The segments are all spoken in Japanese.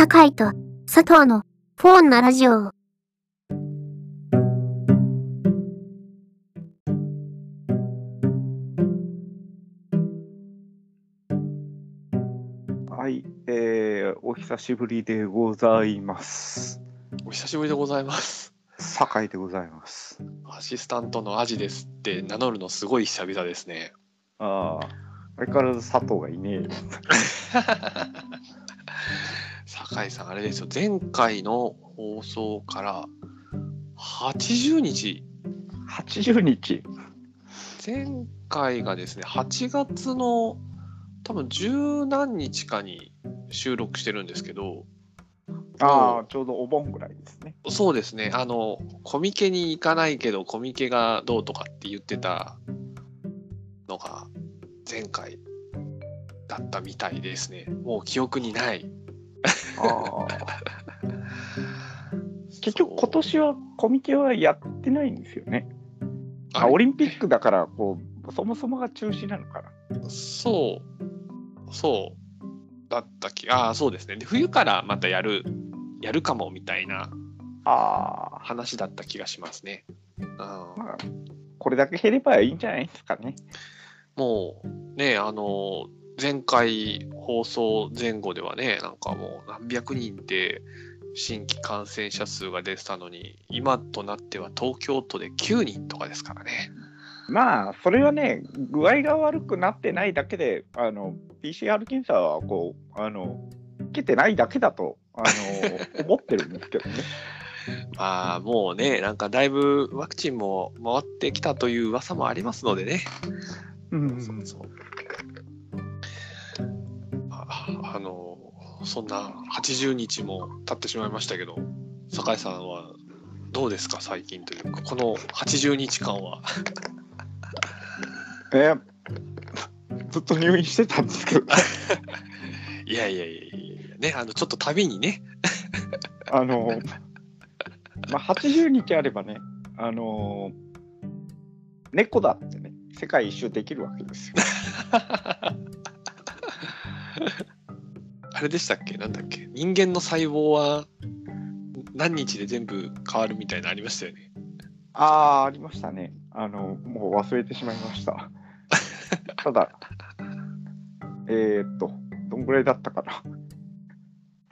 酒井と佐藤のフォーンなラジオ。はい、えー、お久しぶりでございます。お久しぶりでございます。酒井でございます。アシスタントのアジですって名乗るのすごい久々ですね。ああ、相変わらず佐藤がいねえよ。酒井さん、あれですよ、前回の放送から80日、80日。前回がですね、8月の多分十何日かに収録してるんですけど、ああ、ちょうどお盆ぐらいですね。そうですね、あの、コミケに行かないけど、コミケがどうとかって言ってたのが前回だったみたいですね。もう記憶にない。ああ。結局今年はコミケはやってないんですよね。あ、あオリンピックだから、こう、そもそもが中止なのかな。そう、そうだったき、ああ、そうですね。で、冬からまたやる、やるかもみたいなああ、話だった気がしますね。うん、まあ、これだけ減ればいいんじゃないですかね。もうね、あの、前回放送前後ではね、なんかもう何百人で新規感染者数が出てたのに、今となっては東京都で9人とかですからね。まあ、それはね、具合が悪くなってないだけで、あの PCR 検査はこうあの受けてないだけだとあの 思ってるんですけどね。まあもうね、なんかだいぶワクチンも回ってきたという噂もありますのでね。うんそうそうああのそんな80日も経ってしまいましたけど酒井さんはどうですか？最近というかこの80日間は。えずっと入院してたんですけど、いやいやいやいやねあのちょっと旅にね。あのまあ、80日あればね、あの猫だってね、世界一周できるわけですよ。あれでしたっけ？なんだっけ？人間の細胞は何日で全部変わるみたいなのありましたよねああ、ありましたね。あの、もう忘れてしまいました。ただ、えー、っと、どんぐらいだったかな？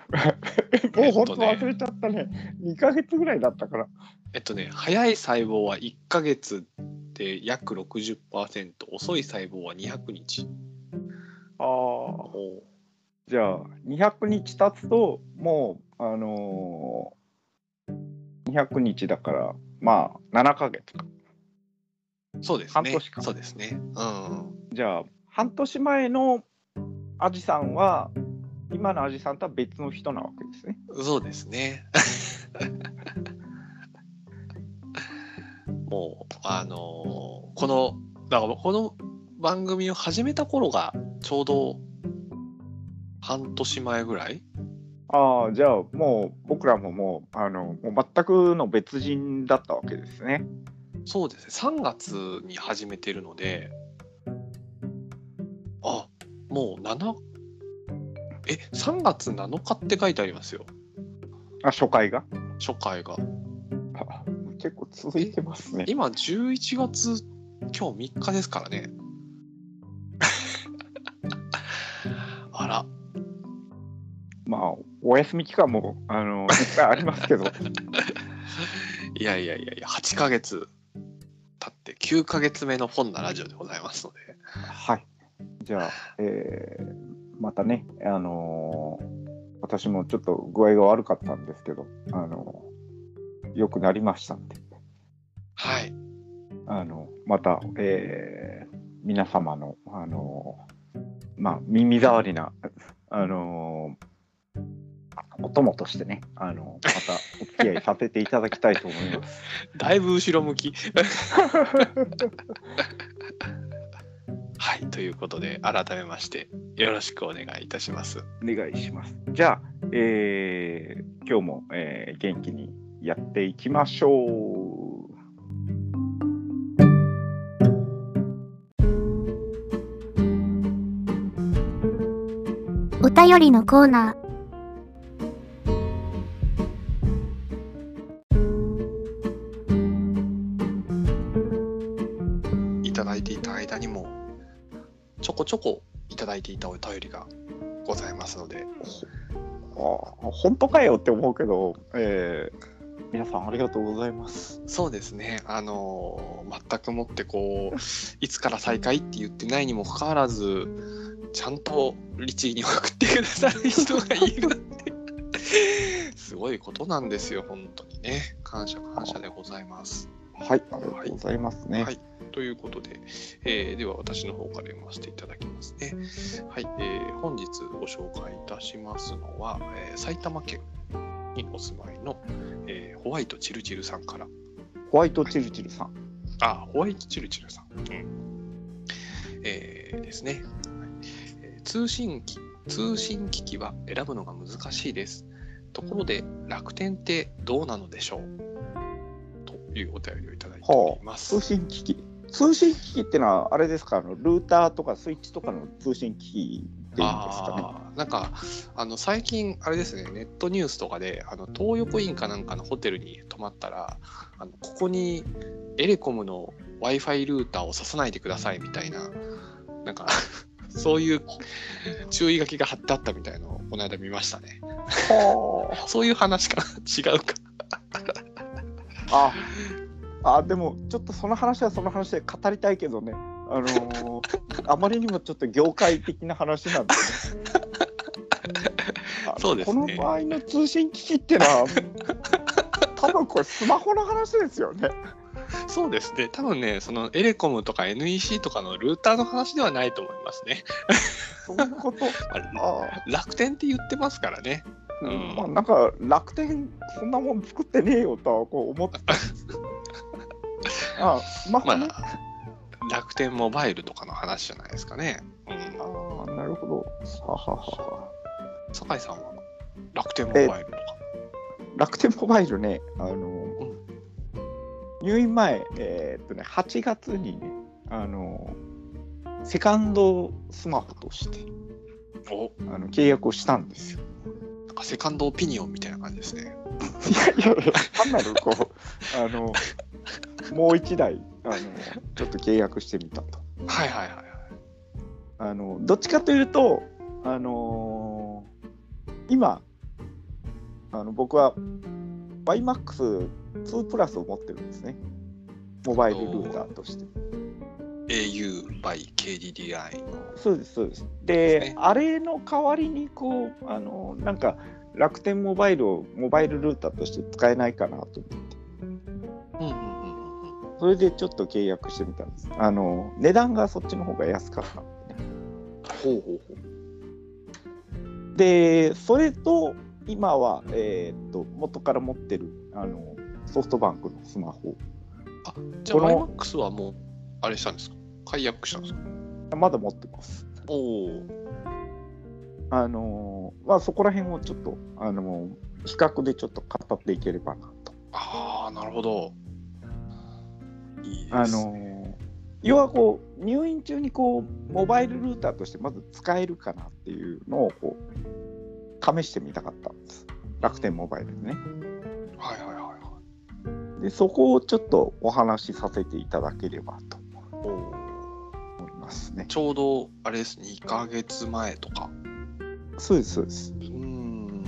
もう本当忘れちゃったね。2ヶ月ぐらいだったから。えっとね早い細胞は1ヶ月で約60%遅い細胞は200日ああ、おじゃあ、200日経つと、もう、あのー、200日だから、まあ、7ヶ月か。そうですね。半年か。そうですね。うん。じゃあ、半年前のアジさんは、今のアジさんとは別の人なわけですね。そうですね。もうあのーこのだからこの番組を始めた頃がちょうど半年前ぐらい？ああ、じゃあもう僕らももう、あの、もう全くの別人だったわけですね。そうですね。3月に始めてるのであもう7え3月7日って書いてありますよ。あ、初回が？初回が。あ結構続いてますね。今11月今日3日ですからねまあ、お休み期間も、あの、いっぱいありますけど、いやいやいやいや8ヶ月経って9ヶ月目の本なラジオでございますので。はい。じゃあ、えーまたね、あのー私もちょっと具合が悪かったんですけど、あのー良くなりましたんで、はい。あのまた、えー皆様の、あのーまあ、耳障りな、あのーお供としてね、あのまたお付き合いさせていただきたいと思います。だいぶ後ろ向きはいということで改めましてよろしくお願いいたしますお願いします。じゃあ、えー今日も、えー元気にやっていきましょう。お便りのコーナー。ちょこちょこいただいていたお便りがございますので、あ本当かよって思うけど、えー皆さんありがとうございます。そうですね、あのー全くもってこう、いつから再開って言ってないにもかかわらず、ちゃんと律儀に送ってくださる人がいるって、すごいことなんですよ、本当にね。感謝感謝でございます。はい、ありがとうございますね。はいということで、えーでは私の方から読ませていただきますね。はい、えー本日ご紹介いたしますのは、えー埼玉県にお住まいの、えーホワイトチルチルさんから。ホワイトチルチルさん。あ、ホワイトチルチルさん。うんえーですね、はいえー通信機。通信機器は選ぶのが難しいです。ところで、楽天ってどうなのでしょう？というお便りをいただいております。通信機器。通信機器ってのは、あれですか、あのルーターとかスイッチとかの通信機器でいいんですかね？なんかあの最近あれですねネットニュースとかであの東横インかなんかのホテルに泊まったらあのここにエレコムの w i f i ルーターをささないでくださいみたいななんか そういう注意書きが貼ってあったみたいのをこの間見ましたねはそういう話かな？違うかあ。あ、あでもちょっとその話はその話で語りたいけどね。あのー あまりにもちょっと業界的な話なんで、ね。そうですねこの場合の通信機器ってのは、多分これスマホの話ですよね。そうですね多分ねそのエレコムとか NEC とかのルーターの話ではないと思いますね、そういうこと？楽天って言ってますからねあ、うんまあなんか楽天そんなもん作ってねえよとはこう思ってたんですけど。あスマホね。まあ、楽天モバイルとかの話じゃないですかね。うん、ああ、なるほど。はははは。酒井さんは楽天モバイルとか。楽天モバイルね、あの、入院前、えーっとね、8月にね、あの、セカンドスマホとしておあの契約をしたんですよ。なんかセカンドオピニオンみたいな感じですね。いやいや、単なるこう、あの、もう一台、あの、ちょっと契約してみたと。はいはいはいはい。あの、どっちかというと、あの今、あの僕は YMAX2 プラスを持ってるんですね。モバイルルーターとして。au by KDDI の。そうです、そうです。でねあれの代わりに、こう、あの、なんか、楽天モバイルをモバイルルーターとして使えないかなと思って、うん。それでちょっと契約してみたんです。あの、値段がそっちの方が安かったんでね。ほうほうほう。で、それと、今は、えーっと、元から持ってる、あの、ソフトバンクのスマホ、じゃあこの YMAX はもう、あれしたんですか？解約したんですか？まだ持ってます。おお。あの、まあ、そこら辺をちょっと、あの、比較でちょっと語っていければなと。ああ、なるほど。いい。あの要はこう入院中にこうモバイルルーターとしてまず使えるかなっていうのをこう試してみたかったんです楽天モバイルでねはいはいはいはい。でそこをちょっとお話しさせていただければと思いますねちょうど、あれですね、2ヶ月前とか。そうですそうですうーん。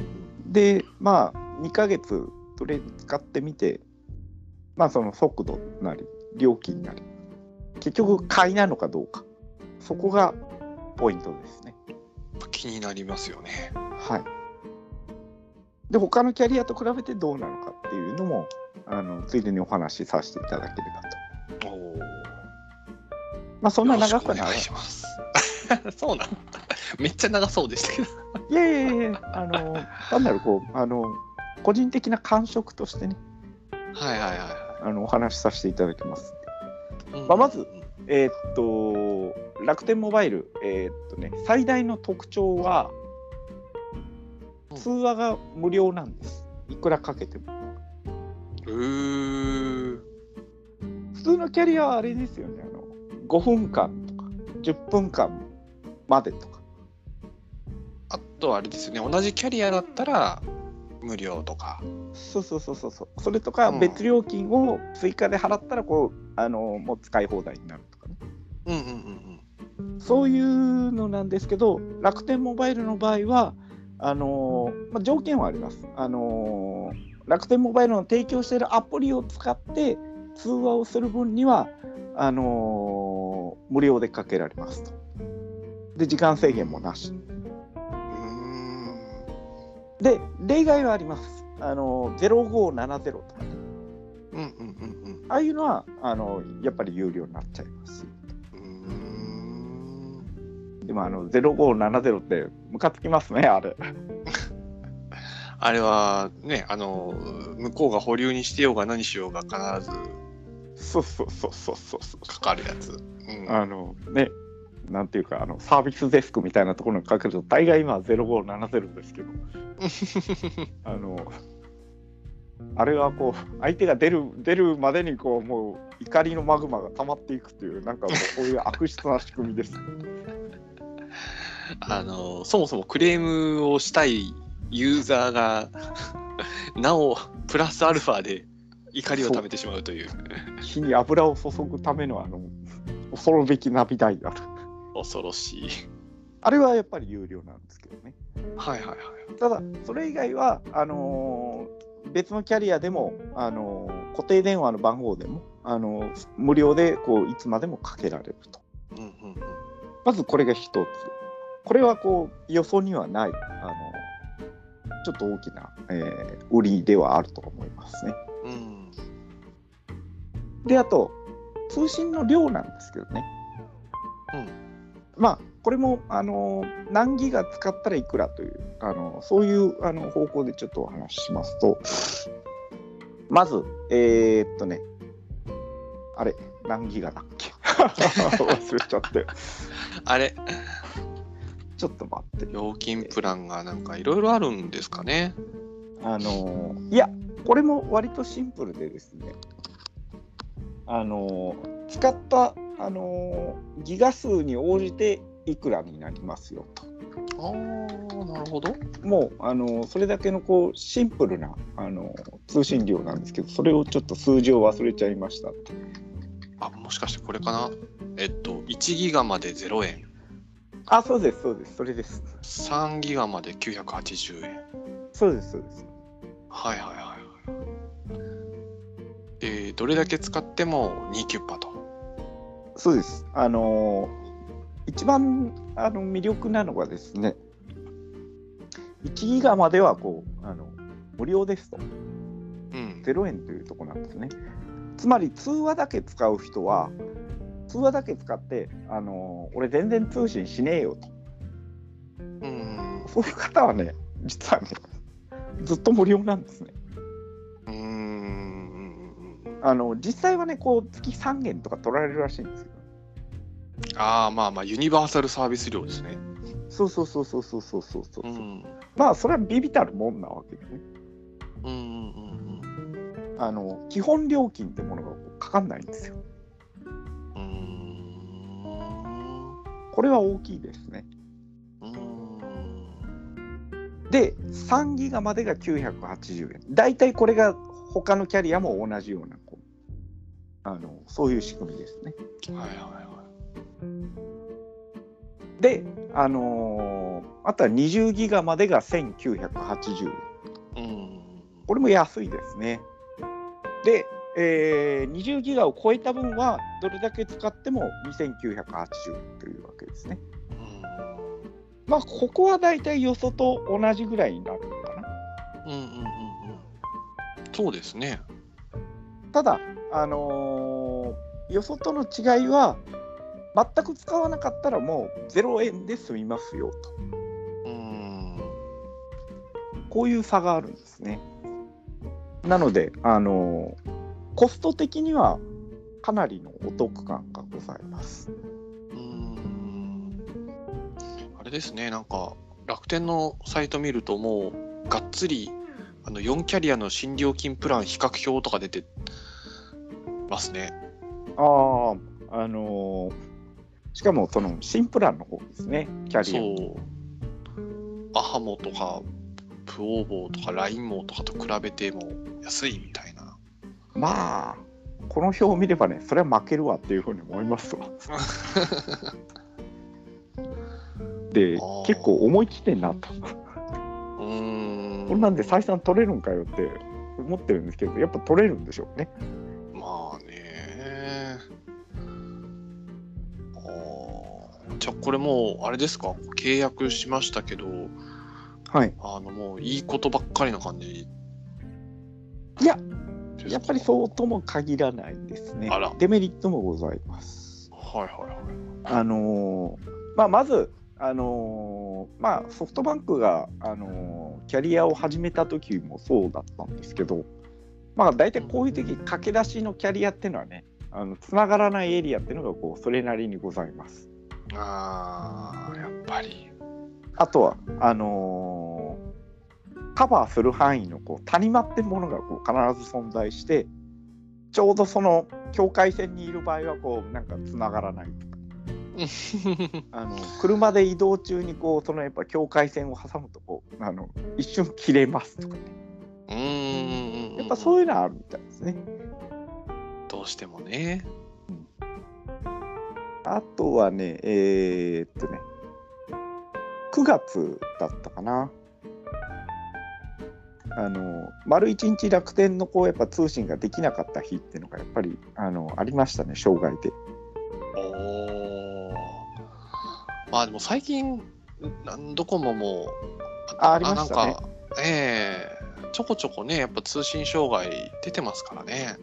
でまあ2ヶ月とりあえず使ってみてまあその速度なり料金なり結局買いなのかどうかそこがポイントですね気になりますよね。はい。で、他のキャリアと比べてどうなのかっていうのも、あのついでにお話しさせていただければと。おお。まあ、そんな長くはよろしくお願いします。そうなんだ。めっちゃ長そうでしたけど。いやいやいや、あの、単なるこう、あの、個人的な感触としてね、はいはいはいはあのお話しさせていただきます。い。まあまずえーっと、楽天モバイル、えーっとね、最大の特徴は、通話が無料なんです。いくらかけても。普通のキャリアはあれですよね、あの5分間とか、10分間までとか。あとあれですよね、同じキャリアだったら無料とか。そうそうそうそうそう。それとかうん別料金を追加で払ったらこうあのもう使い放題になるとかね。うんうんうんそういうのなんですけど、楽天モバイルの場合は、あのーまあ、条件はあります。あのー楽天モバイルの提供しているアプリを使って通話をする分にはあのー無料でかけられますと。で、時間制限もなし。で、例外はあります。あのー0570とかね。うんうんうんああいうのはあのやっぱり有料になっちゃいます。でもあの0570ってムカつきますね、あれ。あれはね、あの、向こうが保留にしてようが何しようが必ずそうそうそうそうそうそう。かかるやつ。うん。あのね、なんていうかあの、サービスデスクみたいなところにかけると、大概今は0570ですけど、あの、あれはこう、相手が出る出るまでにこう、もう怒りのマグマが溜まっていくっていう、なんかもうこういう悪質な仕組みです。あの、そもそもクレームをしたいユーザーが、なお、プラスアルファで怒りを溜めてしまうという、火に油を注ぐためのあの恐るべきナビダイヤル。恐ろしい。あれはやっぱり有料なんですけどね。はいはいはい。ただ、それ以外は、あのー別のキャリアでも、あのー固定電話の番号でも、あのー無料でこういつまでもかけられると。うんうんうん。まずこれが一つ。これはこう予想にはない、あのちょっと大きな、えー売りではあると思いますね。うん。で、あと、通信の量なんですけどね。うんまあ、これも、あの何ギガ使ったらいくらという、あのそういうあの方向でちょっとお話ししますと、まず、えーっとね、あれ、何ギガだっけ？忘れちゃって。あれ、ちょっと待って。料金プランがなんかいろいろあるんですかね？あのいや、これも割とシンプルでですね、あの使った、あのギガ数に応じていくらになりますよと。ああ、なるほど。もう、あのそれだけのこうシンプルな、あの通信量なんですけど、それをちょっと数字を忘れちゃいました。あ、もしかしてこれかな？えっと、1ギガまで0円、あ、そうです、そうです、それです。3ギガまで980円。そうです、そうです。はいはいはいはい。で、どれだけ使っても2キュッパと。そうです。あの一番あの魅力なのがですね、1ギガまではこうあの無料ですと。うん。0円というところなんですね。つまり通話だけ使う人は、通話だけ使って、あの俺全然通信しねえよと。うん。そういう方はね、実はね、ずっと無料なんですね。あの実際はね、こう月3元とか取られるらしいんですよ。ああ、まあまあ、ユニバーサルサービス料ですね。そうそうそうそうそうそうそうそう。うん。まあ、それはビビたるもんなわけでね。うんうんうんあの基本料金ってものがこうかかんないんですよ。うん。これは大きいですね。うーん。で、3ギガまでが980円。大体これが他のキャリアも同じようなあのそういう仕組みですね。はいはいはで、あのーあとは20ギガまでが1980円。い。うん。これも安いですね。で、えー20ギガを超えた分はどれだけ使っても2980円というわけですね。まあ、ここは大体よそと同じぐらいになるのかな。うんうんうんうん。そうですね。ただ、あのーよそとの違いは、全く使わなかったらもう0円で済みますよと。うん。こういう差があるんですね。なので、あのーコスト的にはかなりのお得感がございます。うーんあれですね、なんか楽天のサイト見るともうがっつりあの4キャリアの新料金プラン比較表とか出てますね。ああ、あのーしかもその新プランの方ですね、キャリア。そう。アハモとかプオーボーとかラインモーとかと比べても安いみたいな。まあ、この表を見ればね、それは負けるわっていうふうに思いますわ。で結構思い切ってんなと。うーんこんなんで採算取れるんかよって思ってるんですけどやっぱ取れるんでしょうね。まあね。あーじゃあこれもうあれですか？契約しましたけどはい、あのもういいことばっかりな感じ？いややっぱりそうとも限らないですねあら。デメリットもございます。はいはいはい。あのーまあ、まず、あのーまあ、ソフトバンクが、あのーキャリアを始めた時もそうだったんですけど、まあ、大体こういう時駆け出しのキャリアっていうのはねあのつながらないエリアっていうのがこうそれなりにございます。ああやっぱり。あとはあのーカバーする範囲のこう谷間ってものがこう必ず存在してちょうどその境界線にいる場合はこうなんかつながらないとか あの車で移動中にこうそのやっぱ境界線を挟むとこうあの一瞬切れますとかねうーん。やっぱそういうのはあるみたいですね。どうしてもね。あとはねえーっとね9月だったかな。あの丸一日楽天のこうやっぱ通信ができなかった日っていうのがやっぱりあのありましたね障害で。おお。まあでも最近なんドコモもあありましたねえちょこちょこねやっぱ通信障害出てますからね。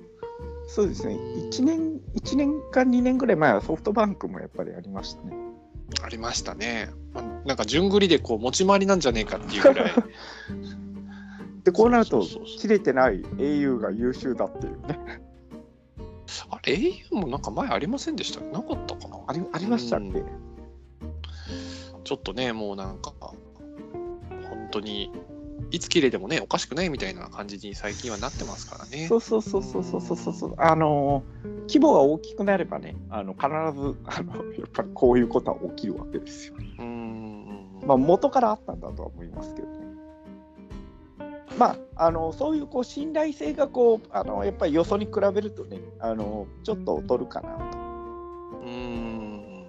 そうですね1年1年か2年ぐらい前はソフトバンクもやっぱりありましたね。ありましたね。まあなんか順繰りでこう持ち回りなんじゃねえかっていうぐらい。でこうなると切れてない au が優秀だっていうね。あれ au もなんか前ありませんでしたなかったかな？ありありましたっけ、うんちょっとねもうなんか本当にいつ切れてもねおかしくないみたいな感じに最近はなってますからね。そうそうそうそうそうそうそうあの規模が大きくなればねあの必ず あのやっぱりこういうことは起きるわけですよ。うんまあ元からあったんだとは思いますけどね。まあ、あのそういうこう信頼性がこうあのやっぱりよそに比べるとねあのちょっと劣るかなとうん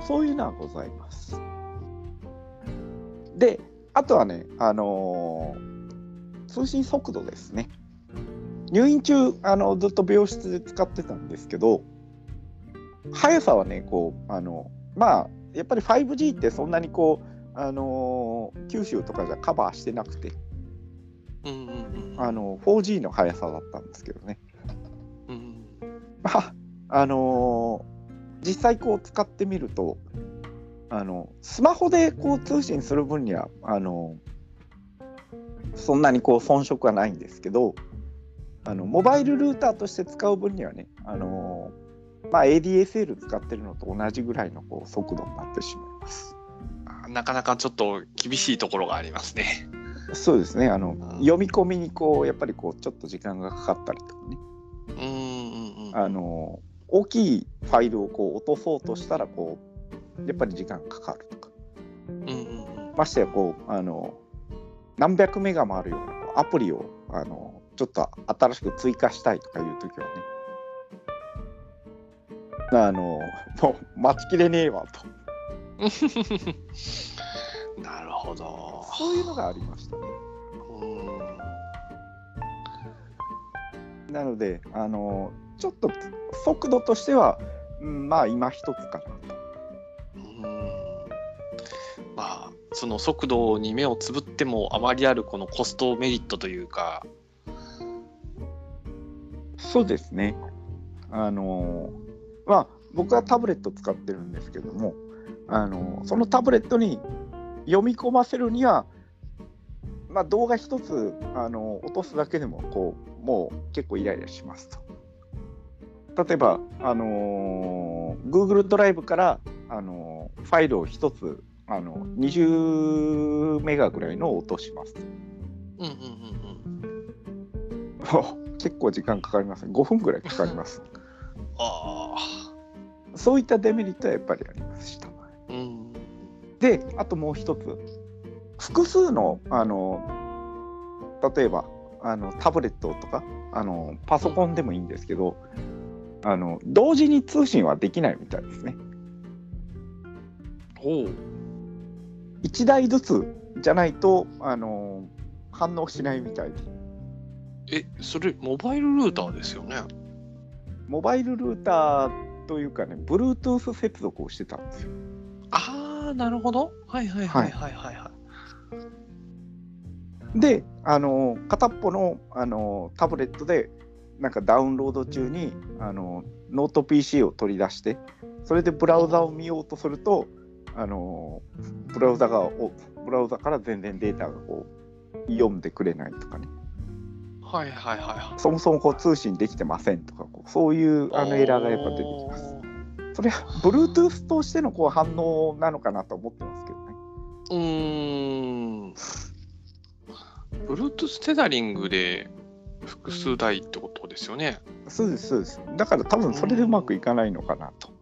そういうのはございます。であとはねあのー通信速度ですね。入院中あのずっと病室で使ってたんですけど速さはねこうあのまあやっぱり 5G ってそんなにこうあのー九州とかじゃカバーしてなくてうんうんうんあの 4G の速さだったんですけどね。うん。まああのー実際こう使ってみるとあのスマホでこう通信する分にはあのそんなにこう遜色はないんですけどあのモバイルルーターとして使う分にはねあのまあ、ADSL 使ってるのと同じぐらいのこう速度になってしまいます。あなかなかちょっと厳しいところがありますね。そうですねあのん読み込みにこうやっぱりこうちょっと時間がかかったりとかねうんうんうんあの大きいファイルをこう落とそうとしたらこうやっぱり時間かかるとかうんうんうんましてやこうあの何百メガもあるようなアプリをあのちょっと新しく追加したいとかいう時はねあのもう待ちきれねえわと なるほど。そういうのがありましたね。うんなのであのちょっと速度としては、うん、まあ今一つかなと。その速度に目をつぶってもあまりあるこのコストメリットというか。そうですね。あのまあ僕はタブレット使ってるんですけどもあのそのタブレットに読み込ませるには、まあ、動画一つあの落とすだけでもこうもう結構イライラしますと。例えば、あの Google ドライブから、あのファイルを一つあの20メガぐらいのを落とします。うんうんうんうん。結構時間かかりますね。5分ぐらいかかります。ああ。そういったデメリットはやっぱりありますした。うん。で、あともう一つ、複数のあの例えばあのタブレットとかあのパソコンでもいいんですけど、あの同時に通信はできないみたいですね。ほう。1台ずつじゃないと、あの反応しないみたいでえ、それ、モバイルルーターですよね？モバイルルーターというかね Bluetooth 接続をしてたんですよああ、なるほど。はいはいはいはいはい、はい。で、あの片っぽの、あのタブレットでなんかダウンロード中に、あのノート PC を取り出してそれでブラウザを見ようとすると、あのブラウザがおブラウザから全然データがこう読んでくれないとかねはいはいはいはい。そもそもこう通信できてませんとかこうそういうあのエラーがやっぱ出てきます。それは Bluetooth としてのこう反応なのかなと思ってますけどね。うーん。Bluetooth テザリングで複数台ってことですよね。そうですそうです。だから多分それでうまくいかないのかなと。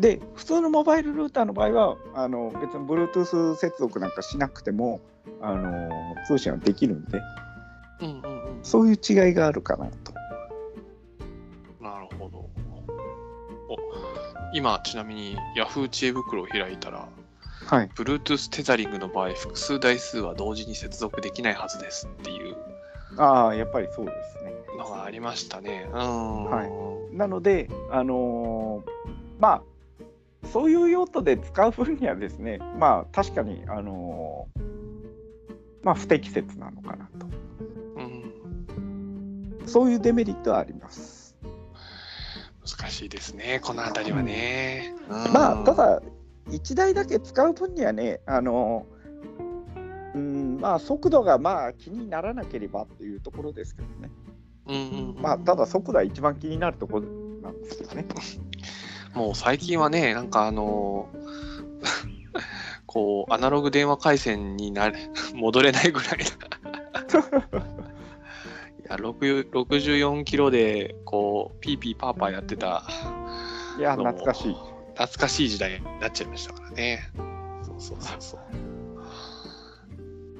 で普通のモバイルルーターの場合はあの別に Bluetooth 接続なんかしなくてもあの通信はできるんでうんうんうん。そういう違いがあるかなと。なるほど。お今、ちなみに Yahoo 知恵袋を開いたら、はい。Bluetooth テザリングの場合、複数台数は同時に接続できないはずですっていうああやっぱりそうですね。のがありましたね。うーん。はいなのであのーまあそういう用途で使う分にはですねまあ確かにあのーまあ不適切なのかなと。うんそういうデメリットはあります。難しいですね、この辺りはね。うんまあた、だ1台だけ使う分にはねあのうんまあ速度がまあ気にならなければっていうところですけどね。うんうんうんまあただ速度は一番気になるところなんですけどね。もう最近はね、なんかあの こう、アナログ電話回線になれ 戻れないぐらいな。いや、6 64キロで、こう、ピーピーパーパーやってた、いや懐かしい。懐かしい時代になっちゃいましたからね。そうそうそうそう。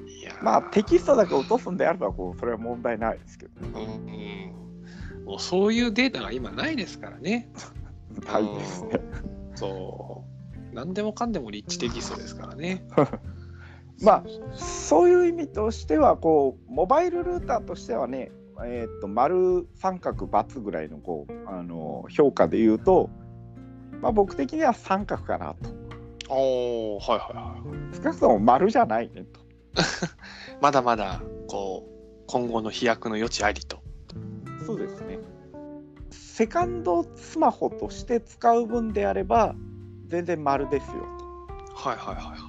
いやーまあテキストだけ落とすんであればこうそれは問題ないですけど。うんうん、もうそういうデータが今ないですからね。ないですね。そう。何でもかんでもリッチテキストですからね。まあそういう意味としてはこうモバイルルーターとしてはね、えー、と丸三角×ぐらいのこうあの評価で言うと、まあ、僕的には三角かなとおおはいはいはい。少なくとも丸じゃないねと まだまだこう今後の飛躍の余地ありと。そうですねセカンドスマホとして使う分であれば全然丸ですよとはいはいはいはい。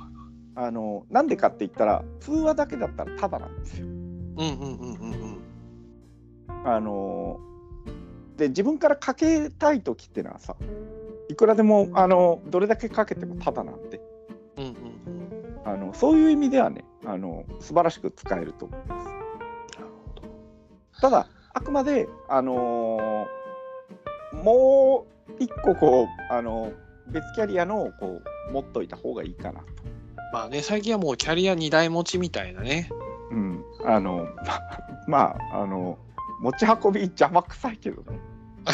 あのなんでかって言ったら通話だけだったらタダなんですようんうんうんうんうん。あので自分からかけたい時ってのはさいくらでもあのどれだけかけてもタダなんでうんうんうん。あのそういう意味ではねあの素晴らしく使えると思いますなるほど。ただあくまであのもう一個こうあの別キャリアのをこう持っといた方がいいかなと。まあね最近はもうキャリア2台持ちみたいなね。うん、あの まああの持ち運び邪魔くさいけどね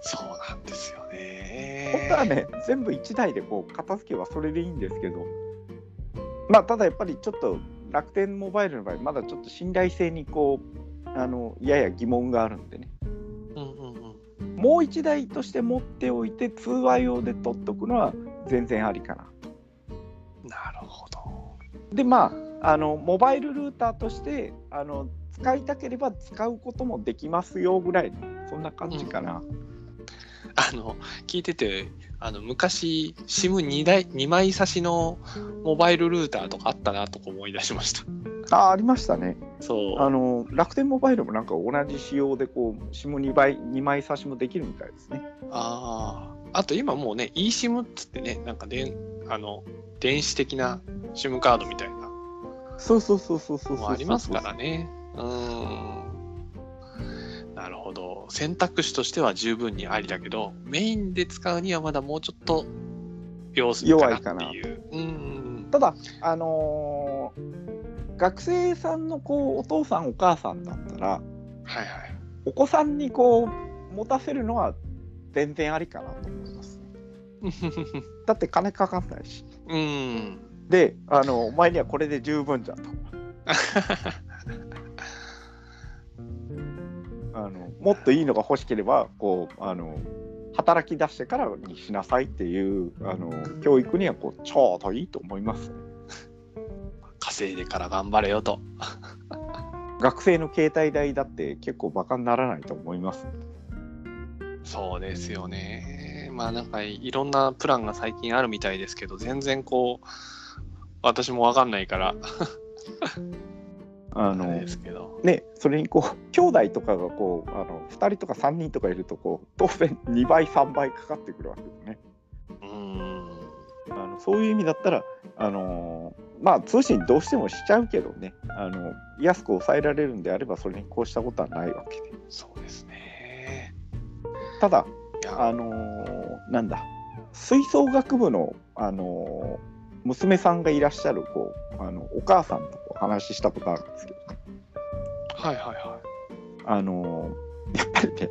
そうなんですよね。本当はね全部1台でこう片付けはそれでいいんですけどまあただやっぱりちょっと楽天モバイルの場合まだちょっと信頼性にこうあのやや疑問があるんでねうんうんうん。もう1台として持っておいて通話用で取っとくのは全然ありかななるほど。でまああのモバイルルーターとしてあの使いたければ使うこともできますよぐらいのそんな感じかな、あの聞いててあの昔 SIM2 台2枚差しのモバイルルーターとかあったなとか思い出しました。あありましたねそう。あの楽天モバイルもなんか同じ仕様でこう SIM2 倍2枚差しもできるみたいですねああ。あと今もうね eSIM っつってねなんかでんあの電子的な SIM カードみたいなそうそうそうそうそうそうありますからね。うーん。なるほど。選択肢としては十分にありだけど、メインで使うにはまだもうちょっと様子かなっていう。うん。ただあのー学生さんのこうお父さんお母さんだったらはいはい。お子さんにこう持たせるのは全然ありかなと思いますね だって金かかんないし。うん。で、あの、お前にはこれで十分じゃんと。あのもっといいのが欲しければこうあの働き出してからにしなさいっていうあの教育にはこうちょうどいいと思います、ね、稼いでから頑張れよと。学生の携帯代だって結構バカにならないと思いますそうですよね。まあなんかいろんなプランが最近あるみたいですけど、全然こう、私もわかんないから、あのですけど。ねそれにこう兄弟とかがこうあの2人とか3人とかいるとこう当然2倍3倍かかってくるわけですねそういう意味だったら、あのーまあ通信どうしてもしちゃうけどね。あの安く抑えられるんであればそれにこうしたことはないわけで。そうですね。ただあのーなんだ。吹奏楽部の、あのー娘さんがいらっしゃるこうあのお母さんとこう話したことあるんですけど、はいはいはあのーやっぱりね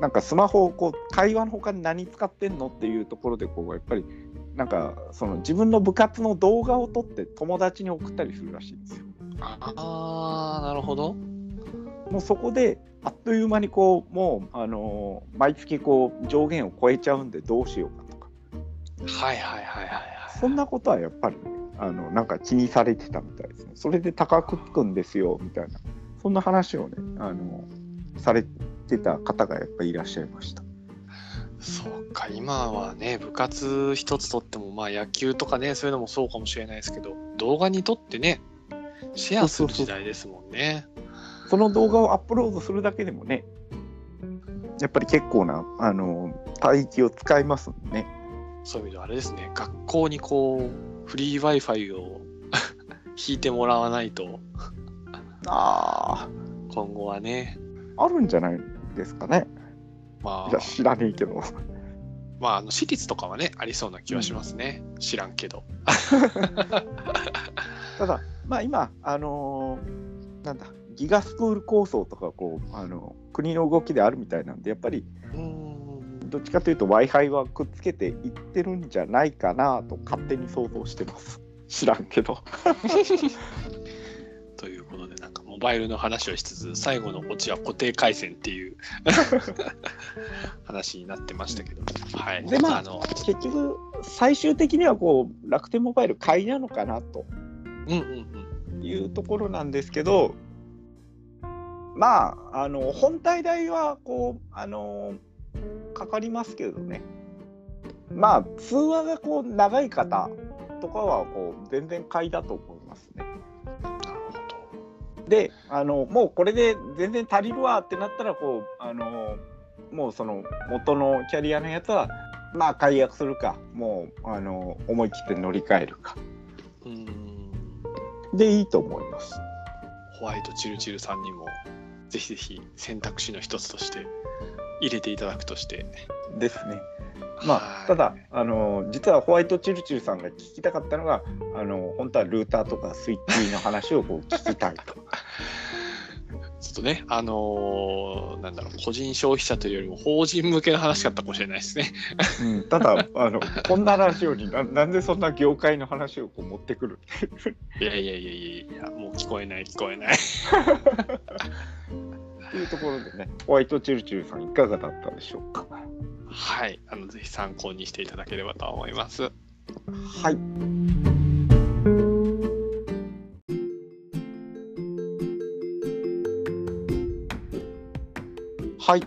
なんかスマホをこう会話の他に何使ってんのっていうところでこうやっぱりなんかその自分の部活の動画を撮って友達に送ったりするらしいんですよ。い。ああ、なるほど。もうそこであっという間にこうもうあのー毎月こう上限を超えちゃうんでどうしようかとかはいはいはいはいはい。そんなことはやっぱりねあのなんか気にされてたみたいですねそれで高くつくんですよみたいなそんな話をねあのされてた方がやっぱりいらっしゃいましたそうか、今はね、部活一つとっても、まあ野球とかね、そういうのもそうかもしれないですけど、動画にとってね、シェアする時代ですもんね。その動画をアップロードするだけでもねやっぱり結構なあの帯域を使いますんでね。そういう意味ではあれですね、学校にこう、フリー Wi-Fi を 引いてもらわないと、あ今後はね、ああるんじゃないですかね。まあ、知らねえけどまあ、あの私立とかはね、ありそうな気はしますね。知らんけど。ただ、まあ、今、あのーなんだ、ギガスクール構想とかこう、あの国の動きであるみたいなんで、やっぱり。どっちかというと Wi-Fi はくっつけていってるんじゃないかなと勝手に想像してます。知らんけど。モバイルの話をしつつ、最後のオチは固定回線っていう話になってましたけど、はい。でまあの、結局、最終的にはこう楽天モバイル買いなのかなとうんうんうん。いうところなんですけど、まあ、あの本体代はこう、あのかかりますけどね。まあ、通話がこう長い方とかはこう全然買いだと思いますね。であのもうこれで全然足りるわってなったらこうあのもうその元のキャリアのやつはまあ解約するかもうあの思い切って乗り換えるかど。うーん。でいいと思います。ホワイトチルチルさんにも、ぜひぜひ選択肢の一つとして入れていただくとして。ですね。まあ、はいただあの実はホワイトチルチルさんが聞きたかったのがあの本当はルーターとかスイッチの話をこう聞きたいと。ちょっとね、あのーなんだろう、個人消費者というよりも法人向けの話だったかもしれないですね。うん、ただあのこんなラジオにななんでそんな業界の話をこう持ってくる？いやいやいやいやいや、もう聞こえない聞こえない。というところでねホワイトチルチルさんいかがだったでしょうか？はい、あのぜひ参考にしていただければと思います。はい。はい。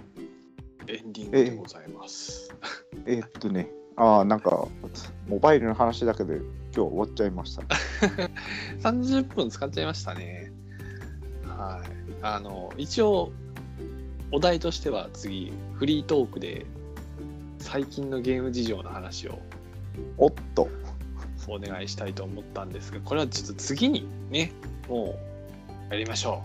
エンディングでございます。えーっとね、ああ、なんか、モバイルの話だけで今日終わっちゃいましたね。30分使っちゃいましたね。はい。あの、一応、お題としては次、フリートークで最近のゲーム事情の話をおっと、お願いしたいと思ったんですが、これはちょっと次にね、もうやりましょ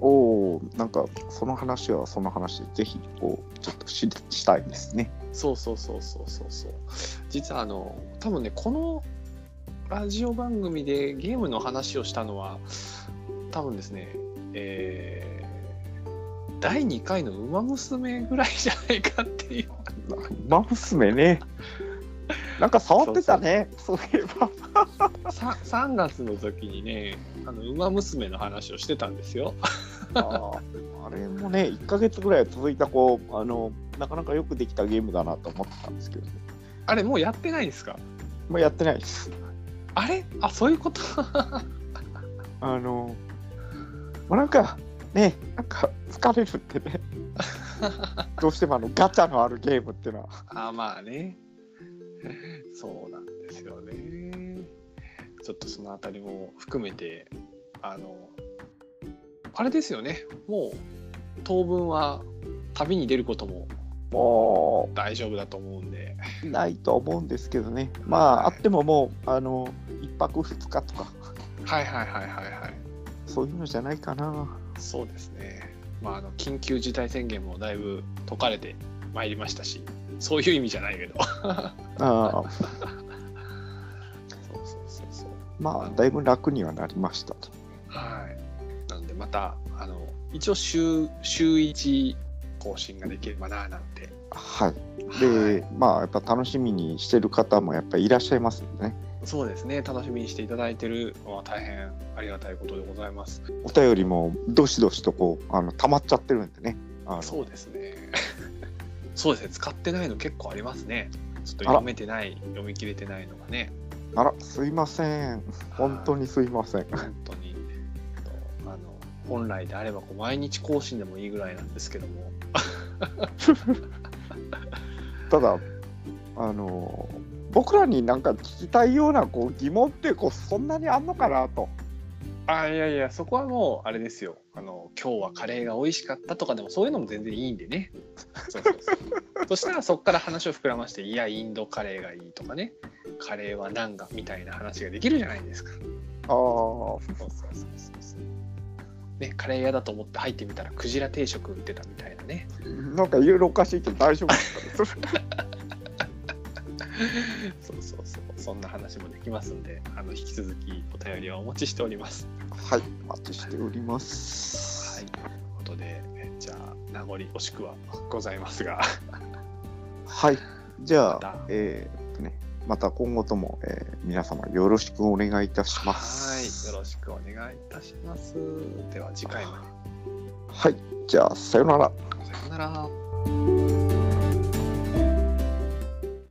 おお、なんか、その話はその話で、ぜひ、こう、ちょっとししたいですね。う。そうそうそうそうそうそう。実はあの、多分ね、このラジオ番組でゲームの話をしたのは、多分ですね、えー第2回の「ウマ娘」ぐらいじゃないかっていう。馬娘ね。なんか触ってたね、そういえば。さ3月の時にね、あの馬娘の話をしてたんですよ。あーあれもね、1ヶ月ぐらい続いたこうあの、なかなかよくできたゲームだなと思ってたんですけど、ね、あれ、もうやってないですか？まあ、やってないです。あれ？あ、そういうこと？あの、まあ、なんかね、なんか疲れるってね、どうしてもあのガチャのあるゲームっていうのは、あまあね。そうなんですよね。ちょっとそのあたりも含めて、あの、あれですよね。もう当分は旅に出ることもも大丈夫だと思うんで。うないと思うんですけどね、まあ、あってももう、あの、1泊2日とか、はいはいはいはいはい。そういうのじゃないかな。そうですね。まあ、あの緊急事態宣言もだいぶ解かれてまいりましたし、そういう意味じゃないけど。ああそうそうそうそう。まあ、だいぶ楽にはなりましたと。はい。なので、また、あの、一応週、週1更新ができればな、なんて。はい。で、はいまあ、やっぱ楽しみにしてる方もやっぱりいらっしゃいますんでね。そうですね。楽しみにしていただいてるのは大変ありがたいことでございます。お便りもどしどしとこう、あの、溜まっちゃってるんでね。そうですね。そうですね。使ってないの結構ありますね。ちょっと読めてない、読み切れてないのがね。あら、すいません。本当にすいません。本当に。とあの本来であればこう毎日更新でもいいぐらいなんですけども。ただ、あの、僕らになんか聞きたいようなこう疑問ってこうそんなにあんのかなと。あいやいやそこはもうあれですよ。あの今日はカレーが美味しかったとかでもそういうのも全然いいんでね。そうそうそう。そしたらそこから話を膨らましていやインドカレーがいいとかね。カレーは何がみたいな話ができるじゃないですか。ああ、そうそうそうそう。ねカレー屋だと思って入ってみたらクジラ定食売ってたみたいなね。なんかいろいろおかしいけど大丈夫ですかね。そうそうそうそんな話もできますんであの引き続きお便りはお待ちしておりますはい、お待ちしております。はいということでえじゃあ名残惜しくはございますがはい、じゃあえーっとね、また今後とも、えー皆様よろしくお願いいたしまはい、す。よろしくお願いいたします。では次回まはい、じゃあ、さようなら。で。さようなら。